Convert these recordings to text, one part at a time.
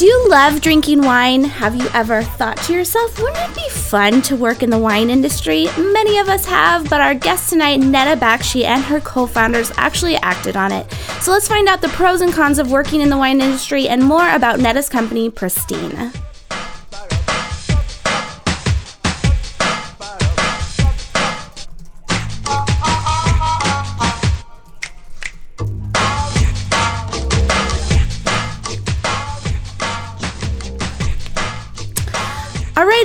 Do you love drinking wine? Have you ever thought to yourself, wouldn't it be fun to work in the wine industry? Many of us have, but our guest tonight, Nedda Bakhshi, and her co founders actually acted on it. So let's find out the pros and cons of working in the wine industry and more about Nedda's company, Pristine.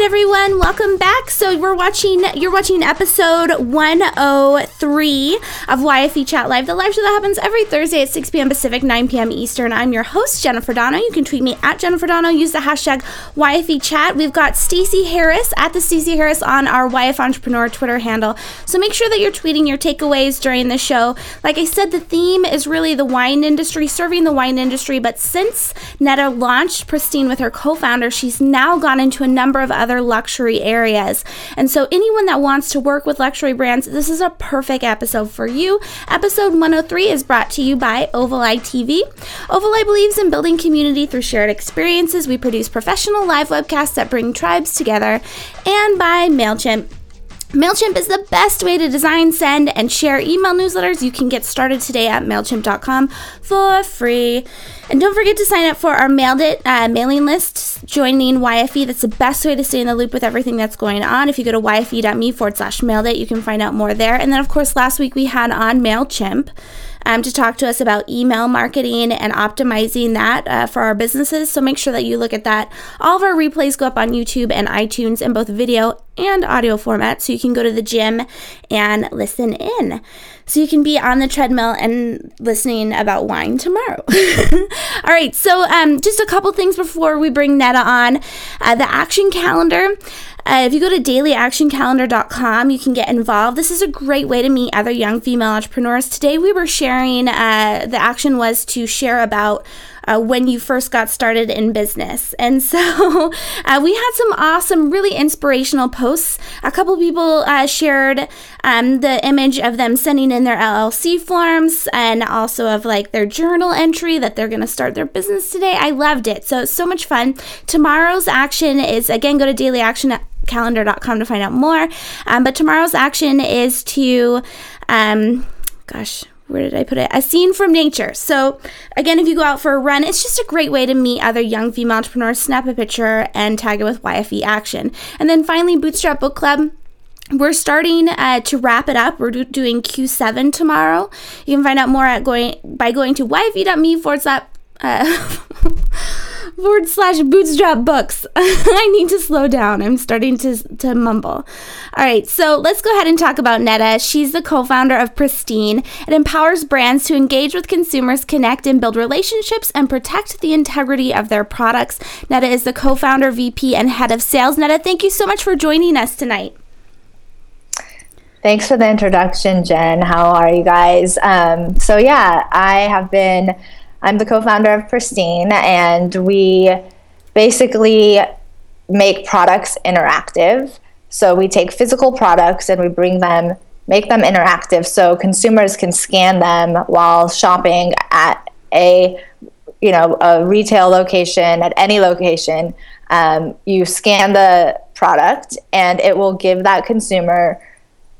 Everyone. Welcome back. So we're watching. You're watching episode 103 of YFE Chat Live, the live show that happens every Thursday at 6 p.m. Pacific, 9 p.m. Eastern. I'm your host Jennifer Donogh. You can tweet me at Jennifer Donogh. Use the hashtag YFE Chat. We've got Stacey Harris at the Stacey Harris on our YF Entrepreneur Twitter handle. So make sure that you're tweeting your takeaways during the show. Like I said, the theme is really the wine industry, serving the wine industry. But since Nedda launched Pristine with her co-founder, she's now gone into a number of other other luxury areas. And so, anyone that wants to work with luxury brands, this is a perfect episode for you. Episode 103 is brought to you by Oval Eye TV. Oval Eye believes in building community through shared experiences. We produce professional live webcasts that bring tribes together, and by MailChimp. MailChimp is the best way to design, send, and share email newsletters. You can get started today at MailChimp.com for free. And don't forget to sign up for our mailed it uh, mailing list, joining YFE. That's the best way to stay in the loop with everything that's going on. If you go to yfe.me forward slash mailed it, you can find out more there. And then, of course, last week we had on MailChimp um, to talk to us about email marketing and optimizing that uh, for our businesses. So make sure that you look at that. All of our replays go up on YouTube and iTunes in both video and audio format. So you can go to the gym and listen in so you can be on the treadmill and listening about wine tomorrow. All right, so um, just a couple things before we bring Nedda on. Uh, the action calendar. Uh, if you go to dailyactioncalendar.com, you can get involved. This is a great way to meet other young female entrepreneurs. Today, we were sharing, uh, the action was to share about uh, when you first got started in business. And so uh, we had some awesome, really inspirational posts. A couple people uh, shared um, the image of them sending in their LLC forms and also of like their journal entry that they're going to start their business today. I loved it. So it's so much fun. Tomorrow's action is again, go to dailyactioncalendar.com to find out more. Um, but tomorrow's action is to, um, gosh, where did I put it? A scene from nature. So, again, if you go out for a run, it's just a great way to meet other young female entrepreneurs, snap a picture, and tag it with YFE action. And then finally, Bootstrap Book Club. We're starting uh, to wrap it up. We're do- doing Q7 tomorrow. You can find out more at going by going to yfe.me forward slash. Uh, forward slash bootstrap books. I need to slow down. I'm starting to, to mumble. All right, so let's go ahead and talk about Nedda. She's the co founder of Pristine. It empowers brands to engage with consumers, connect and build relationships, and protect the integrity of their products. Nedda is the co founder, VP, and head of sales. Nedda, thank you so much for joining us tonight. Thanks for the introduction, Jen. How are you guys? Um, so, yeah, I have been I'm the co founder of Pristine, and we basically make products interactive. So we take physical products and we bring them, make them interactive so consumers can scan them while shopping at a you know a retail location at any location um, you scan the product and it will give that consumer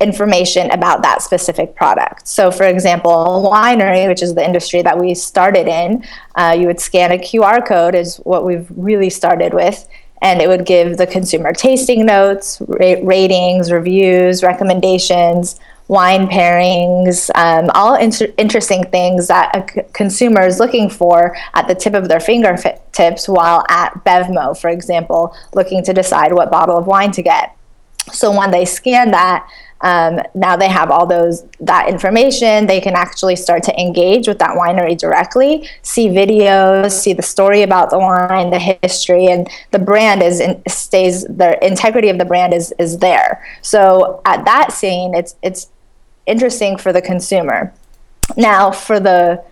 information about that specific product. So, for example, winery, which is the industry that we started in, uh, you would scan a QR code, is what we've really started with, and it would give the consumer tasting notes, ra- ratings, reviews, recommendations, wine pairings, um, all inter- interesting things that a c- consumer is looking for at the tip of their fingertips while at Bevmo, for example, looking to decide what bottle of wine to get. So when they scan that, um, now they have all those that information. They can actually start to engage with that winery directly see videos see the story about the wine the history and the brand is in, stays the integrity of the brand is is there. So at that scene it's it's interesting for the consumer. Now for the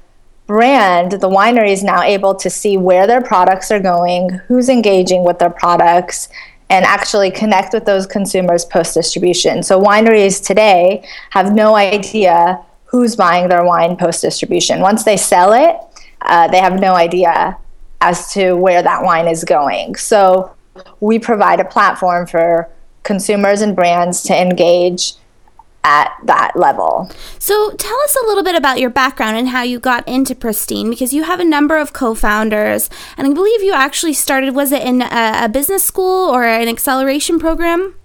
brand the winery is now able to see where their products are going who's engaging with their products and actually connect with those consumers post distribution. So wineries today have no idea who's buying their wine post distribution. Once they sell it, uh, they have no idea as to where that wine is going. So we provide a platform for consumers and brands to engage at that level. So tell us a little bit about your background and how you got into Pristine because you have a number of co-founders and I believe you actually started was it in a, a business school or an acceleration program?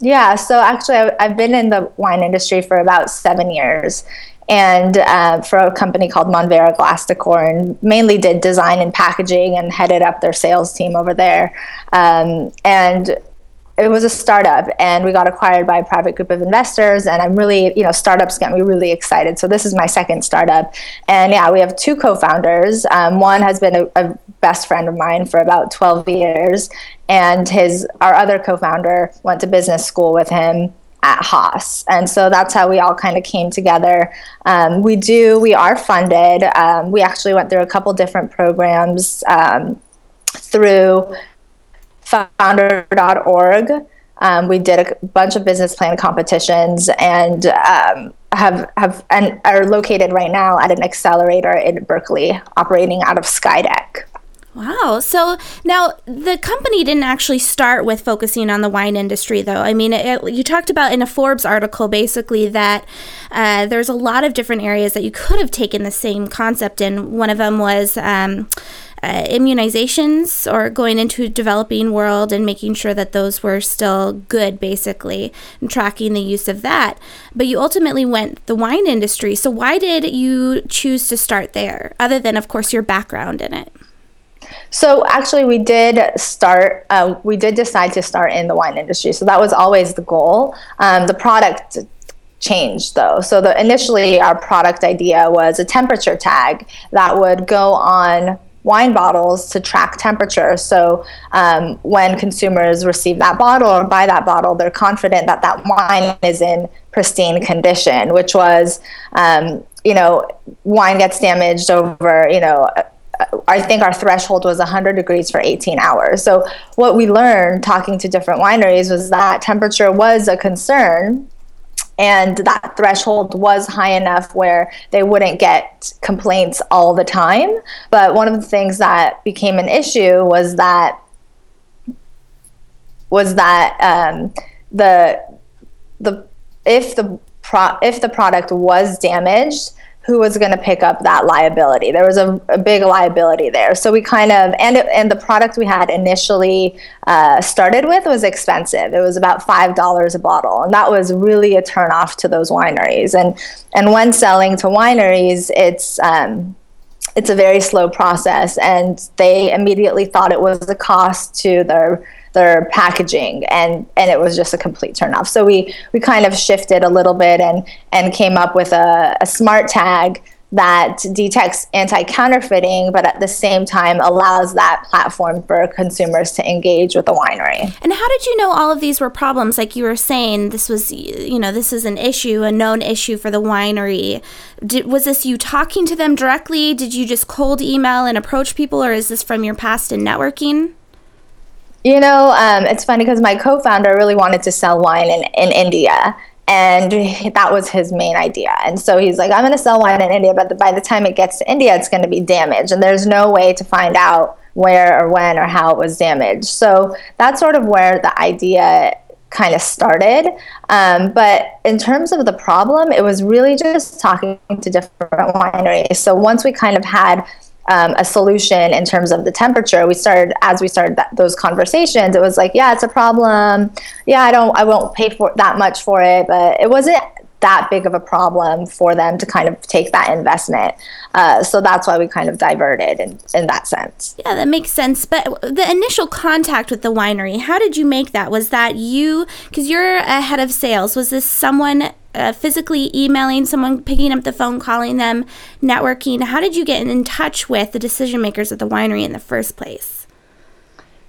Yeah, so actually I've been in the wine industry for about seven years and uh, for a company called Monvera Glass Decor, and mainly did design and packaging and headed up their sales team over there. Um, and it was a startup and we got acquired by a private group of investors and i'm really you know startups get me really excited so this is my second startup and yeah we have two co-founders um, one has been a, a, best friend of mine for about 12 years and his our other co-founder went to business school with him at Haas. And so that's how we all kind of came together. Um, we do, we are funded. Um, we actually went through a couple different programs um, through founder.org. Um, we did a bunch of business plan competitions and um, have have and are located right now at an accelerator in Berkeley, operating out of Skydeck. Wow. So now the company didn't actually start with focusing on the wine industry, though. I mean, it, you talked about in a Forbes article basically that uh, there's a lot of different areas that you could have taken the same concept in. One of them was. Um, uh, immunizations or going into developing world and making sure that those were still good basically and tracking the use of that but you ultimately went the wine industry so why did you choose to start there other than of course your background in it so actually, we did start. Uh, we did decide to start in the wine industry. So that was always the goal. Um, the product changed though. So the initially our product idea was a temperature tag that would go on wine bottles to track temperature. So um, when consumers receive that bottle or buy that bottle, they're confident that that wine is in pristine condition, which was, um, you know, wine gets damaged over, you know, I think our threshold was 100 degrees for 18 hours. So what we learned talking to different wineries was that temperature was a concern and that threshold was high enough where they wouldn't get complaints all the time. But one of the things that became an issue was that was that um, the the if the pro- if the product was damaged, who was going to pick up that liability. There was a, a, big liability there. So we kind of, and, it, and the product we had initially uh, started with was expensive. It was about $5 a bottle. And that was really a turnoff to those wineries. And, and when selling to wineries, it's, um, it's a very slow process. And they immediately thought it was a cost to their their packaging and and it was just a complete turnoff. So we we kind of shifted a little bit and and came up with a, a smart tag that detects anti-counterfeiting but at the same time allows that platform for consumers to engage with the winery. And how did you know all of these were problems? Like you were saying this was you know this is an issue a known issue for the winery. Did, was this you talking to them directly? Did you just cold email and approach people or is this from your past in networking you know, um, it's funny because my co-founder really wanted to sell wine in, in India, and that was his main idea. And so he's like, "I'm going to sell wine in India, but by the time it gets to India, it's going to be damaged, and there's no way to find out where or when or how it was damaged." So that's sort of where the idea kind of started. Um, but in terms of the problem, it was really just talking to different wineries. So once we kind of had um, a solution in terms of the temperature we started as we started that, those conversations it was like yeah it's a problem yeah i don't i won't pay for that much for it but it wasn't that big of a problem for them to kind of take that investment. Uh, so that's why we kind of diverted in, in that sense. Yeah, that makes sense. But the initial contact with the winery, how did you make that? Was that you, because you're a head of sales, was this someone uh, physically emailing someone, picking up the phone, calling them, networking? How did you get in touch with the decision makers at the winery in the first place?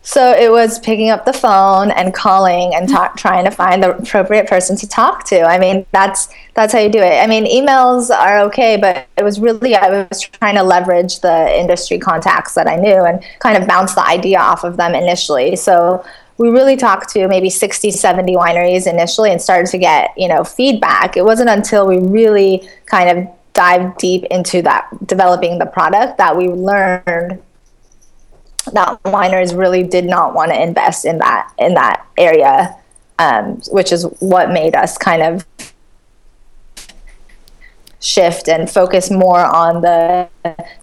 So it was picking up the phone and calling and talk, trying to find the appropriate person to talk to. I mean, that's that's how you do it. I mean, emails are okay, but it was really I was trying to leverage the industry contacts that I knew and kind of bounce the idea off of them initially. So we really talked to maybe 60 70 wineries initially and started to get you know feedback. It wasn't until we really kind of dived deep into that developing the product that we learned that wineries really did not want to invest in that in that area, um, which is what made us kind of shift and focus more on the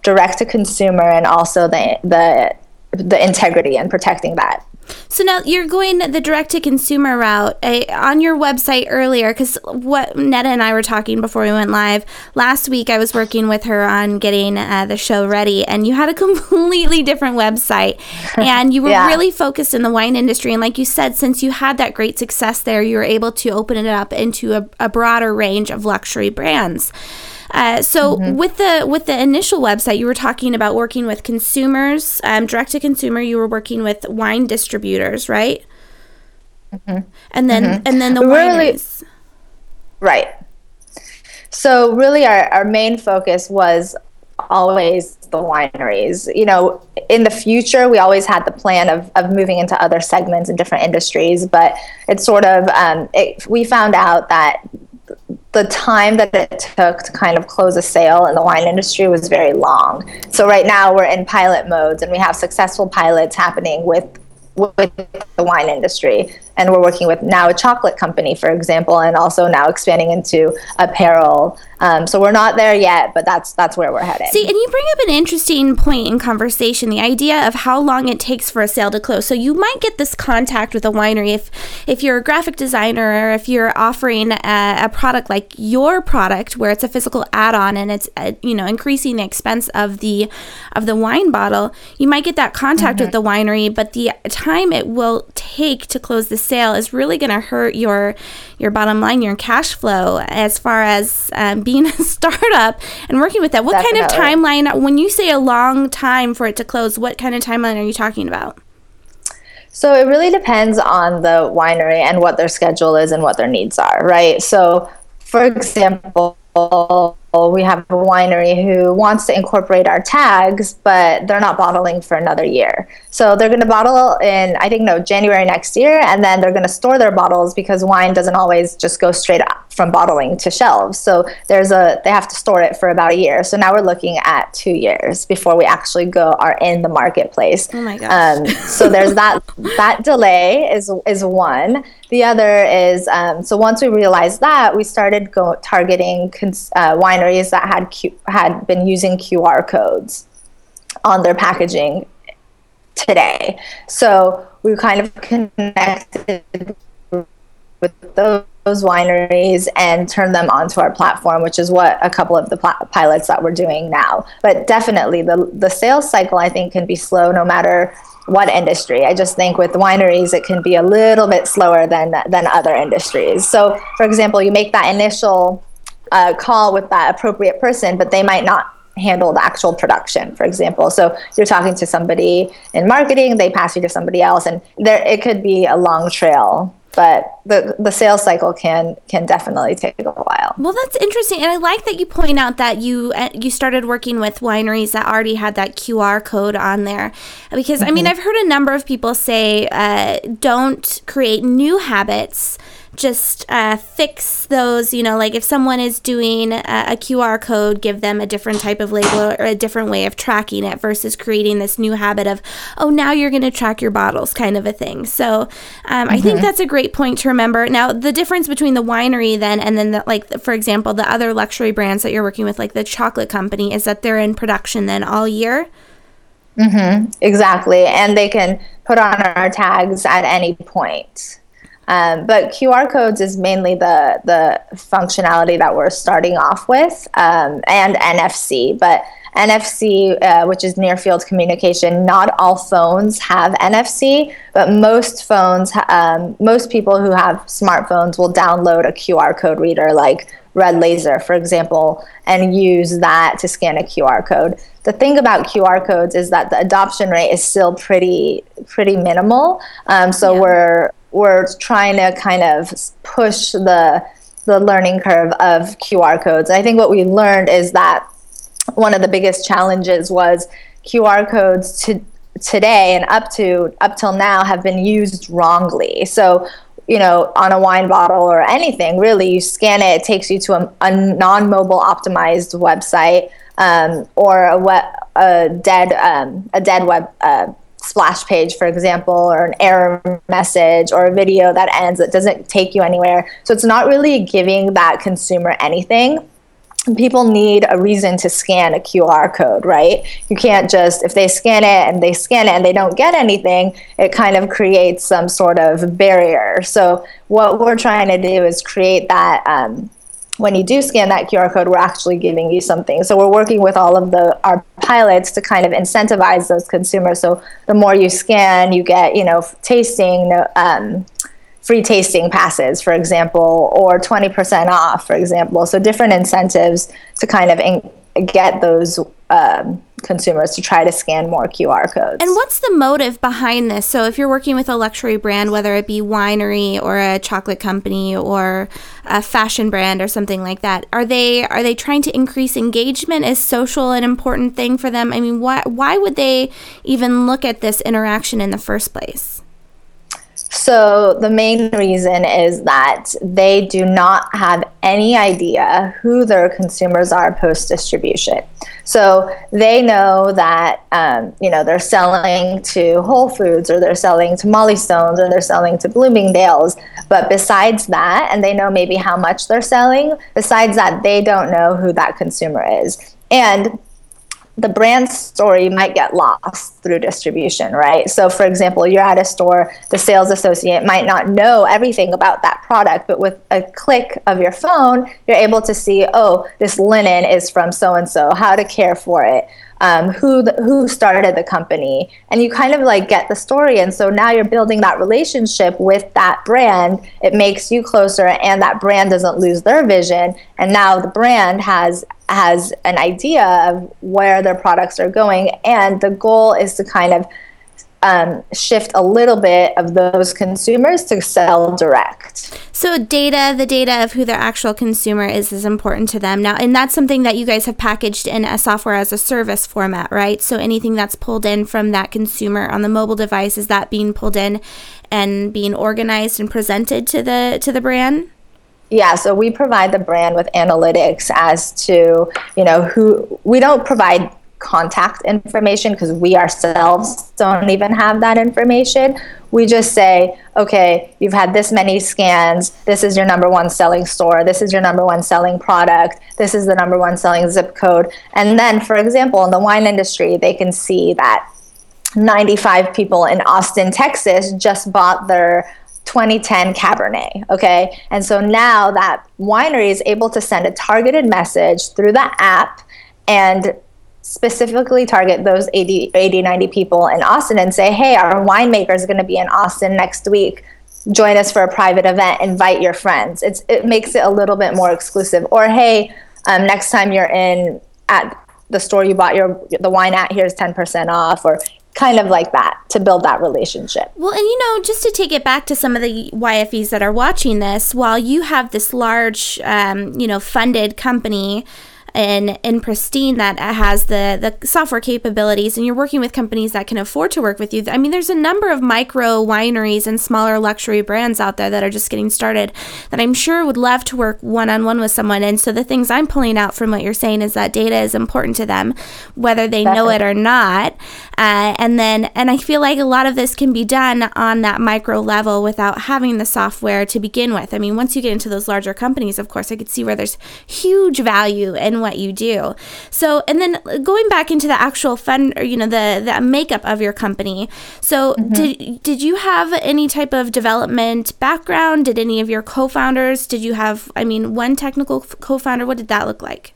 direct to consumer and also the the the integrity and protecting that. So now you're going the direct to consumer route uh, on your website earlier because what Nedda and I were talking before we went live last week. I was working with her on getting uh, the show ready, and you had a completely different website, and you were yeah. really focused in the wine industry. And like you said, since you had that great success there, you were able to open it up into a, a broader range of luxury brands. Uh, so mm-hmm. with the with the initial website, you were talking about working with consumers, um, direct to consumer. You were working with wine distributors, right? Mm-hmm. And then mm-hmm. and then the really, wineries. Right. So really, our our main focus was always the wineries. You know, in the future, we always had the plan of, of moving into other segments and different industries, but it's sort of, um, it, we found out that the time that it took to kind of close a sale in the wine industry was very long. So right now we're in pilot modes and we have successful pilots happening with with the wine industry. And we're working with now a chocolate company, for example, and also now expanding into apparel. Um, so we're not there yet, but that's that's where we're heading. See, and you bring up an interesting point in conversation: the idea of how long it takes for a sale to close. So you might get this contact with a winery if if you're a graphic designer or if you're offering a, a product like your product, where it's a physical add-on and it's uh, you know increasing the expense of the of the wine bottle. You might get that contact mm-hmm. with the winery, but the time it will take to close the sale is really going to hurt your your bottom line, your cash flow, as far as um, being a startup and working with that. What Definitely. kind of timeline? When you say a long time for it to close, what kind of timeline are you talking about? So it really depends on the winery and what their schedule is and what their needs are, right? So, for example, we have a winery who wants to incorporate our tags, but they're not bottling for another year. So they're going to bottle in, I think, no, January next year, and then they're going to store their bottles because wine doesn't always just go straight up from bottling to shelves. So there's a, they have to store it for about a year. So now we're looking at two years before we actually go are in the marketplace. Oh my gosh. Um, so there's that, that delay is, is one. The other is, um, so once we realized that, we started go targeting cons- uh, wine wineries that had Q- had been using QR codes on their packaging today. So we kind of connected with those, wineries and turned them onto our platform, which is what a couple of the pl- pilots that we're doing now. But definitely, the the sales cycle I think can be slow no matter what industry. I just think with wineries it can be a little bit slower than than other industries. So, for example, you make that initial uh, call with that appropriate person, but they might not handle the actual production, for example. So you're talking to somebody in marketing, they pass you to somebody else, and there it could be a long trail. But the the sales cycle can can definitely take a while. Well, that's interesting, and I like that you point out that you uh, you started working with wineries that already had that QR code on there, because mm-hmm. I mean mm-hmm. I've heard a number of people say uh, don't create new habits just uh, fix those. You know, like if someone is doing a, a, QR code, give them a different type of label or a different way of tracking it versus creating this new habit of, oh, now you're going to track your bottles kind of a thing. So um, mm-hmm. I think that's a great point to remember. Now, the difference between the winery then and then, the, like, for example, the other luxury brands that you're working with, like the chocolate company, is that they're in production then all year. Mm-hmm. Exactly. And they can put on our tags at any point. Um, but QR codes is mainly the the functionality that we're starting off with, um, and NFC. But NFC, uh, which is near field communication, not all phones have NFC, but most phones, um, most people who have smartphones will download a QR code reader like Red Laser, for example, and use that to scan a QR code. The thing about QR codes is that the adoption rate is still pretty pretty minimal. Um, so yeah. we're we're trying to kind of push the the learning curve of QR codes. I think what we learned is that one of the biggest challenges was QR codes to today and up to up till now have been used wrongly. So you know, on a wine bottle or anything, really, you scan it, it takes you to a, a non-mobile optimized website um, or a, web, a dead um, a dead web uh, splash page, for example, or an error message or a video that ends that doesn't take you anywhere. So it's not really giving that consumer anything. People need a reason to scan a QR code, right? You can't just, if they scan it and they scan it and they don't get anything, it kind of creates some sort of barrier. So, what we're trying to do is create that. Um, when you do scan that QR code, we're actually giving you something. So we're working with all of the our pilots to kind of incentivize those consumers. So the more you scan, you get you know tasting. Um, free tasting passes, for example, or 20% off, for example. So different incentives to kind of in- get those um, consumers to try to scan more QR codes. And what's the motive behind this? So, if you're working with a luxury brand, whether it be winery or a chocolate company or a fashion brand or something like that, are they are they trying to increase engagement? Is social an important thing for them? I mean, why why would they even look at this interaction in the first place? So, the main reason is that they do not have any idea who their consumers are post distribution. So, they know that, um, you know, they're selling to Whole Foods or they're selling to Mollie Stone's or they're selling to Bloomingdale's. But besides that, and they know maybe how much they're selling, besides that, they don't know who that consumer is. And the brand story might get lost through distribution, right? So, for example, you're at a store, the sales associate might not know everything about that product, but with a click of your phone, you're able to see, oh, this linen is from so and so, how to care for it um, who the, who started the company, and you kind of like get the story. And so now you're building that relationship with that brand. It makes you closer, and that brand doesn't lose their vision. And now the brand has has an idea of where their products are going, and the goal is to kind of um, shift a little bit of those consumers to sell direct. So data, the data of who their actual consumer is, is important to them now, and that's something that you guys have packaged in a software as a service format, right? So anything that's pulled in from that consumer on the mobile device is that being pulled in and being organized and presented to the to the brand. Yeah, so we provide the brand with analytics as to, you know, who we don't provide contact information because we ourselves don't even have that information. We just say, okay, you've had this many scans. This is your number one selling store. This is your number one selling product. This is the number one selling zip code. And then, for example, in the wine industry, they can see that 95 people in Austin, Texas just bought their 2010 Cabernet. Okay. And so now that winery is able to send a targeted message through the app and specifically target those 80, 80 90 people in Austin and say, hey, our winemaker is going to be in Austin next week. Join us for a private event. Invite your friends. It's, it makes it a little bit more exclusive. Or, hey, um, next time you're in at the store you bought your the wine at, here's 10% off. Or kind of like that to build that relationship. Well, and you know, just to take it back to some of the YFEs that are watching this, while you have this large, um, you know, funded company in Pristine that has the the software capabilities, and you're working with companies that can afford to work with you. I mean, there's a number of micro wineries and smaller luxury brands out there that are just getting started that I'm sure would love to work one on one with someone. And so the things I'm pulling out from what you're saying is that data is important to them, whether they Definitely. know it or not. Uh, and then, and I feel like a lot of this can be done on that micro level without having the software to begin with. I mean, once you get into those larger companies, of course, I could see where there's huge value in what you do. So, and then going back into the actual fund, or you know, the the makeup of your company. So, mm-hmm. did did you have any type of development background? Did any of your co-founders? Did you have? I mean, one technical co-founder. What did that look like?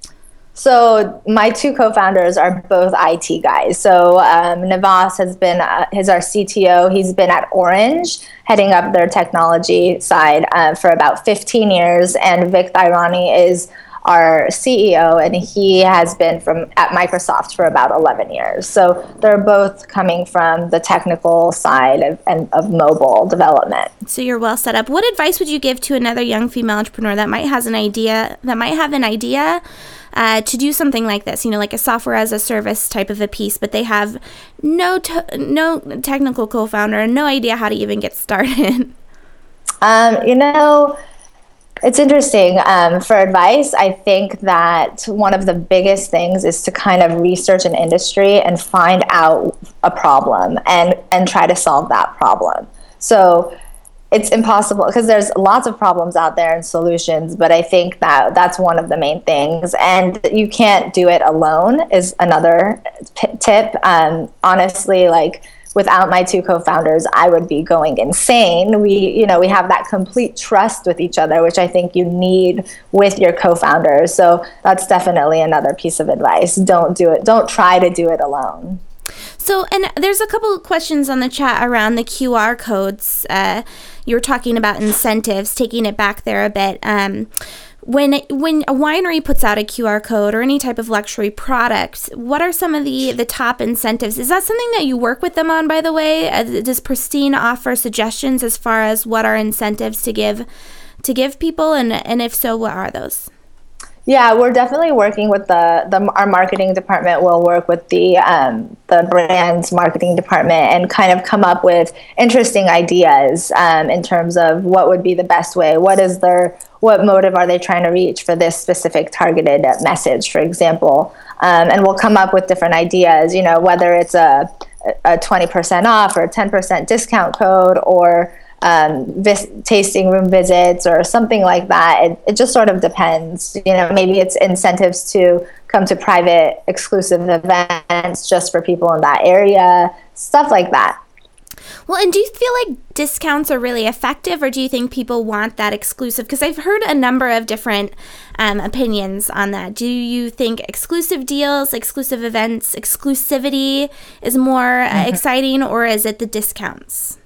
So my two co-founders are both IT guys. So um, Navas has been uh, his our CTO. He's been at Orange, heading up their technology side uh, for about 15 years, and Vic Thairani is our CEO, and he has been from at Microsoft for about 11 years. So they're both coming from the technical side of, and of mobile development. So you're well set up. What advice would you give to another young female entrepreneur that might has an idea that might have an idea? Uh, to do something like this, you know, like a software as a service type of a piece, but they have no no technical co-founder and no idea how to even get started. Um, you know, It's interesting. Um, for advice, I think that one of the biggest things is to kind of research an industry and find out a problem and and try to solve that problem. So it's impossible because there's lots of problems out there and solutions but i think that that's one of the main things and you can't do it alone is another p- tip um, honestly like without my two co-founders i would be going insane. We you know we have that complete trust with each other which i think you need with your co-founders. So that's definitely another piece of advice. Don't do it don't try to do it alone. So and there's a couple of questions on the chat around the qr codes. Uh, you were talking about incentives taking it back there a bit. Um, when when a winery puts out a QR code or any type of luxury product, what are some of the the top incentives? Is that something that you work with them on? By the way, uh, does Pristine offer suggestions as far as what are incentives to give to give people, and and if so, what are those? Yeah, we're definitely working with the, the our marketing department. Will work with the um, the brand's marketing department and kind of come up with interesting ideas um, in terms of what would be the best way. What is their what motive are they trying to reach for this specific targeted message, for example? Um, and we'll come up with different ideas. You know, whether it's a a twenty percent off or a ten percent discount code or um, vis- tasting room visits or something like that. It, it just sort of depends. You know, maybe it's incentives to come to private exclusive events just for people in that area, stuff like that. Well, and do you feel like discounts are really effective, or do you think people want that exclusive? Because I've heard a number of different um, opinions on that. Do you think exclusive deals, exclusive events, exclusivity is more uh, mm-hmm. exciting, or is it the discounts?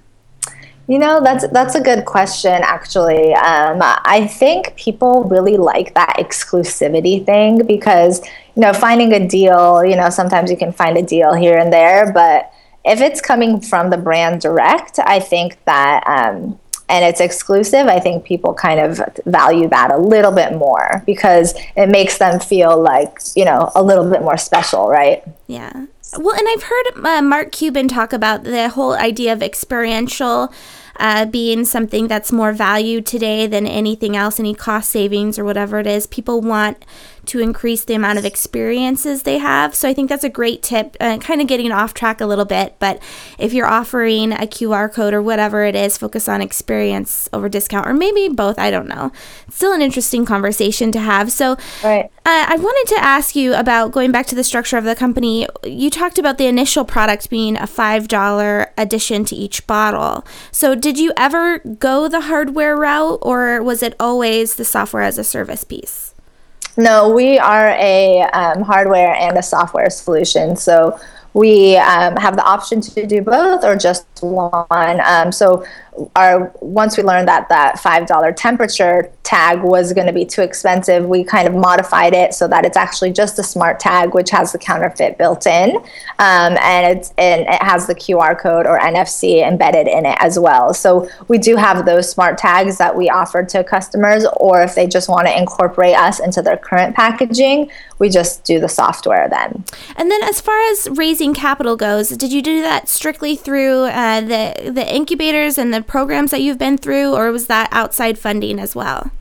You know, that's that's a good question. Actually, um, I think people really like that exclusivity thing because you know, finding a deal. You know, sometimes you can find a deal here and there, but if it's coming from the brand direct, I think that. Um, and it's exclusive, I think people kind of value that a little bit more because it makes them feel like, you know, a little bit more special, right? Yeah. Well, and I've heard uh, Mark Cuban talk about the whole idea of experiential uh, being something that's more valued today than anything else, any cost savings or whatever it is. People want to increase the amount of experiences they have. So I think that's a great tip, uh, kind of getting off track a little bit. But if you're offering a QR code or whatever it is, focus on experience over discount, or maybe both. I don't know. It's still an interesting conversation to have. So right. uh, I wanted to ask you about going back to the structure of the company. You talked about the initial product being a $5 addition to each bottle. So did you ever go the hardware route, or was it always the software as a service piece? No, we are a um, hardware and a software solution. So we um, have the option to do both or just one. Um, so our once we learned that that five dollar temperature tag was going to be too expensive, we kind of modified it so that it's actually just a smart tag, which has the counterfeit built in, um, and it's and it has the QR code or NFC embedded in it as well. So we do have those smart tags that we offer to customers, or if they just want to incorporate us into their current packaging, we just do the software then. And then, as far as raising capital goes, did you do that strictly through uh, the the incubators and the programs that you've been through, or was that outside funding as well?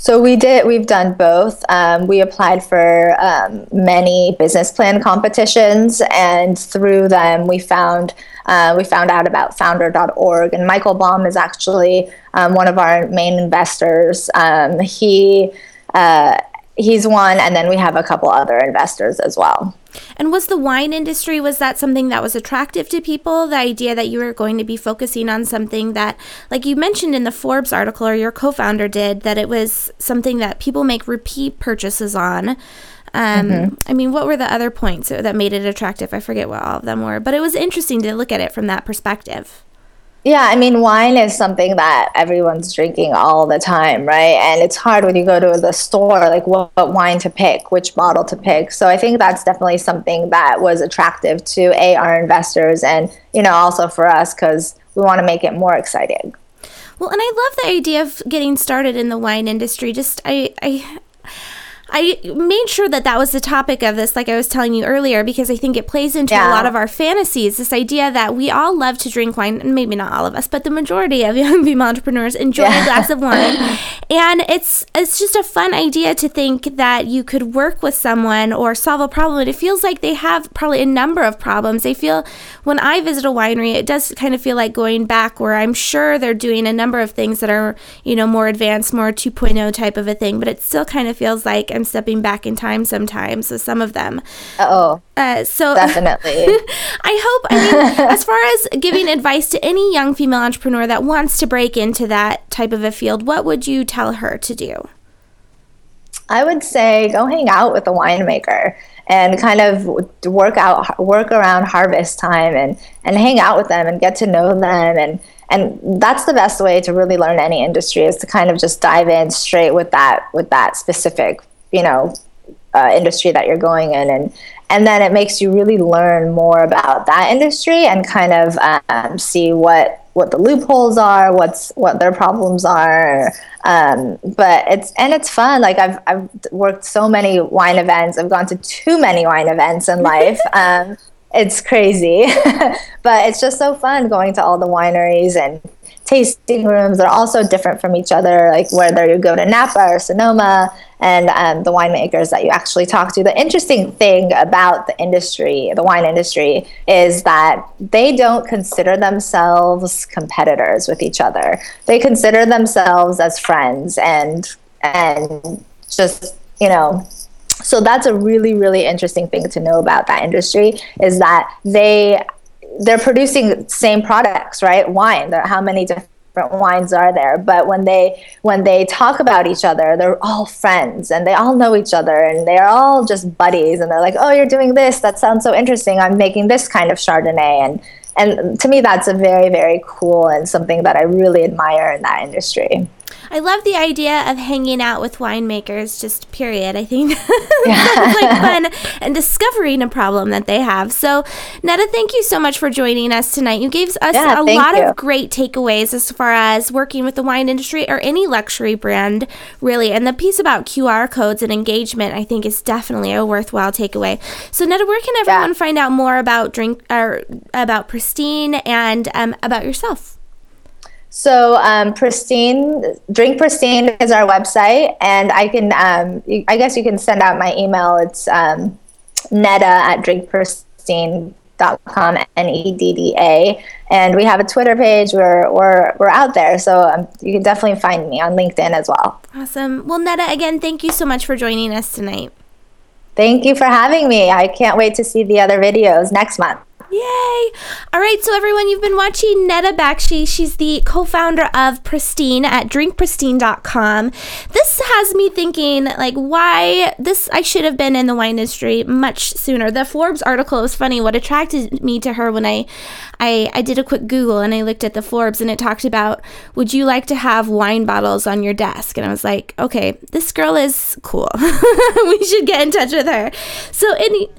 So we did. We've done both. Um, we applied for um, many business plan competitions, and through them, we found uh, we found out about Founder.org. And Michael Baum is actually um, one of our main investors. Um, he uh, he's one, and then we have a couple other investors as well. And was the wine industry was that something that was attractive to people? The idea that you were going to be focusing on something that, like you mentioned in the Forbes article, or your co-founder did, that it was something that people make repeat purchases on. Um, mm-hmm. I mean, what were the other points that made it attractive? I forget what all of them were, but it was interesting to look at it from that perspective. Yeah, I mean, wine is something that everyone's drinking all the time, right? And it's hard when you go to the store, like what, what, wine to pick, which bottle to pick. So I think that's definitely something that was attractive to a our investors, and you know, also for us because we want to make it more exciting. Well, and I love the idea of getting started in the wine industry. Just I, I I made sure that that was the topic of this, like I was telling you earlier, because I think it plays into yeah. a lot of our fantasies. This idea that we all love to drink wine, and maybe not all of us, but the majority of young female entrepreneurs enjoy yeah. a glass of wine, and it's it's just a fun idea to think that you could work with someone or solve a problem. And it feels like they have probably a number of problems. They feel when I visit a winery, it does kind of feel like going back, where I'm sure they're doing a number of things that are you know more advanced, more 2.0 type of a thing, but it still kind of feels like I'm stepping back in time sometimes. with some of them. Oh. Uh, so definitely. I hope. I mean, as far as giving advice to any young female entrepreneur that wants to break into that type of a field, what would you tell her to do? I would say go hang out with a winemaker and kind of work out work around harvest time and and hang out with them and get to know them and and that's the best way to really learn any industry is to kind of just dive in straight with that with that specific you know uh, industry that you're going in and and then it makes you really learn more about that industry and kind of um, see what what the loopholes are what's what their problems are. Um, but it's and it's fun. Like I've, I've worked so many wine events. I've gone to too many wine events in life. Um, it's crazy. But it's just so fun going to all the wineries and tasting rooms. They're also different from each other like whether you go to napa or sonoma and um, the winemakers that you actually talk to. The interesting thing about the industry the wine industry is that they don't consider themselves competitors with each other. They consider themselves as friends and and just you know so that's a really really interesting thing to know about that industry is that they they're producing same products right? Wine how many different wines are there but when they when they talk about each other they're all friends and they all know each other and they're all just buddies and they're like oh you're doing this. That sounds so interesting. I'm making this kind of chardonnay. And and to me that's a very very cool and something that i really admire in that industry I love the idea of hanging out with winemakers, just period. I think sounds like fun and discovering a problem that they have. So, Nedda, thank you so much for joining us tonight. You gave us yeah, a lot you. of great takeaways as far as working with the wine industry or any luxury brand, really. And the piece about QR codes and engagement, I think, is definitely a worthwhile takeaway. So, Nedda, where can everyone yeah. find out more about drink or about Pristine and um, about yourself? So um, Pristine, Drink Pristine is our website, and I can, um, I guess you can send out my email. It's um, nedda at drinkpristine.com, N-E-D-D-A. And we have a Twitter page. We're, we're, we're out there, so um, you can definitely find me on LinkedIn as well. Awesome. Well, Nedda, again, thank you so much for joining us tonight. Thank you for having me. I can't wait to see the other videos next month. Yay! All right, so everyone, you've been watching Nedda Bakhshi. She's the co founder of Pristine at drinkpristine.com. This has me thinking, like, why this, I should have been in the wine industry much sooner. The Forbes article was funny. What attracted me to her when I, I, I did a quick Google and I looked at the Forbes and it talked about, would you like to have wine bottles on your desk? And I was like, okay, this girl is cool. we should get in touch with her. So, any.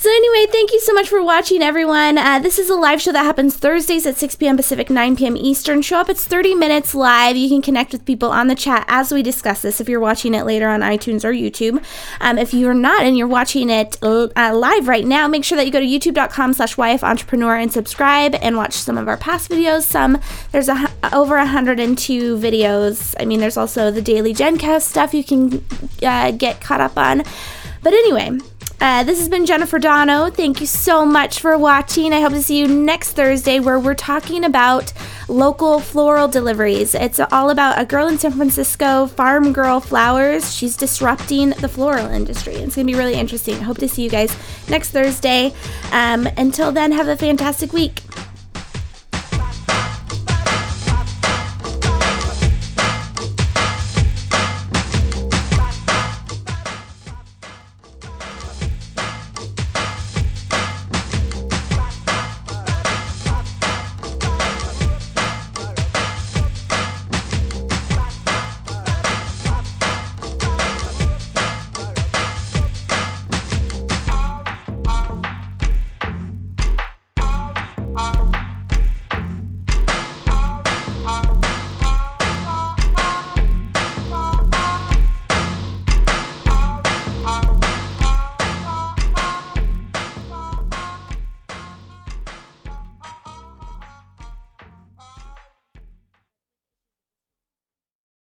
So, anyway, thank you so much for watching, everyone. Uh, this is a live show that happens Thursdays at 6 p.m. Pacific, 9 p.m. Eastern. Show up, it's 30 minutes live. You can connect with people on the chat as we discuss this if you're watching it later on iTunes or YouTube. Um, if you're not and you're watching it uh, live right now, make sure that you go to youtube.com slash Entrepreneur and subscribe and watch some of our past videos. Some, there's a, over 102 videos. I mean, there's also the daily GenCast stuff you can uh, get caught up on. But anyway, uh, this has been Jennifer Donogh. Thank you so much for watching. I hope to see you next Thursday where we're talking about local floral deliveries. It's all about a girl in San Francisco, Farm Girl Flowers. She's disrupting the floral industry. It's going to be really interesting. I hope to see you guys next Thursday. Um, until then, have a fantastic week.